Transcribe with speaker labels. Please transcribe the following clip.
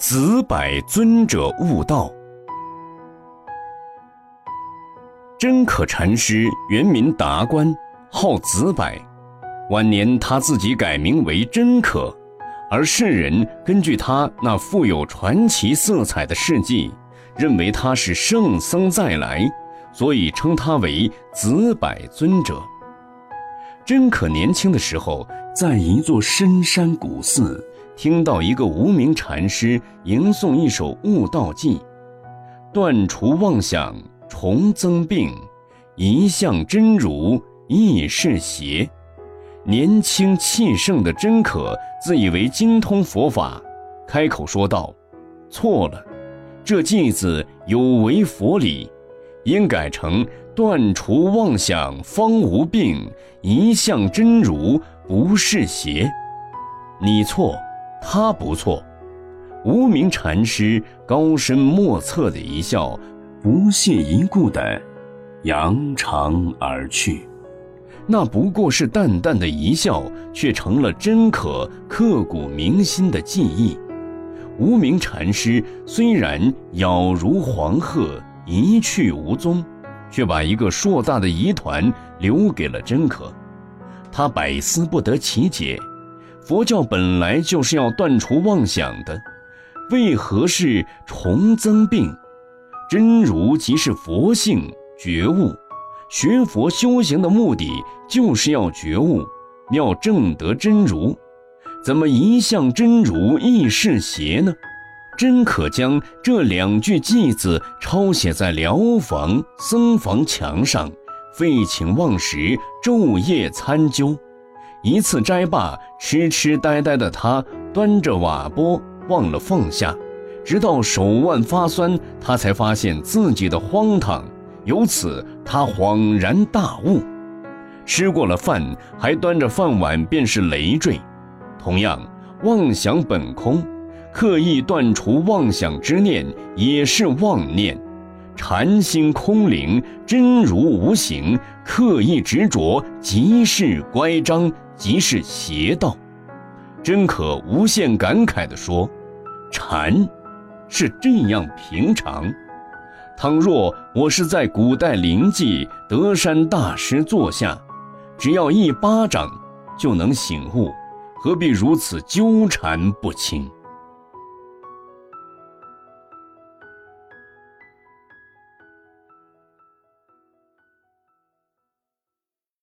Speaker 1: 子柏尊者悟道。真可禅师原名达观，号子柏，晚年他自己改名为真可，而世人根据他那富有传奇色彩的事迹，认为他是圣僧再来，所以称他为子柏尊者。真可年轻的时候，在一座深山古寺。听到一个无名禅师吟诵一首悟道偈：“断除妄想重增病，一向真如亦是邪。”年轻气盛的真可自以为精通佛法，开口说道：“错了，这偈子有违佛理，应改成断除妄想方无病，一向真如不是邪。”你错。他不错，无名禅师高深莫测的一笑，不屑一顾的扬长而去。那不过是淡淡的一笑，却成了真可刻骨铭心的记忆。无名禅师虽然杳如黄鹤，一去无踪，却把一个硕大的疑团留给了真可，他百思不得其解。佛教本来就是要断除妄想的，为何是重增病？真如即是佛性觉悟，学佛修行的目的就是要觉悟，要证得真如，怎么一向真如亦是邪呢？真可将这两句偈子抄写在寮房僧房墙上，废寝忘食，昼夜参究。一次斋罢，痴痴呆呆的他端着瓦钵忘了放下，直到手腕发酸，他才发现自己的荒唐。由此，他恍然大悟。吃过了饭，还端着饭碗，便是累赘。同样，妄想本空，刻意断除妄想之念，也是妄念。禅心空灵，真如无形，刻意执着，即是乖张。即是邪道，真可无限感慨地说：“禅，是这样平常。倘若我是在古代灵济德山大师座下，只要一巴掌就能醒悟，何必如此纠缠不清？”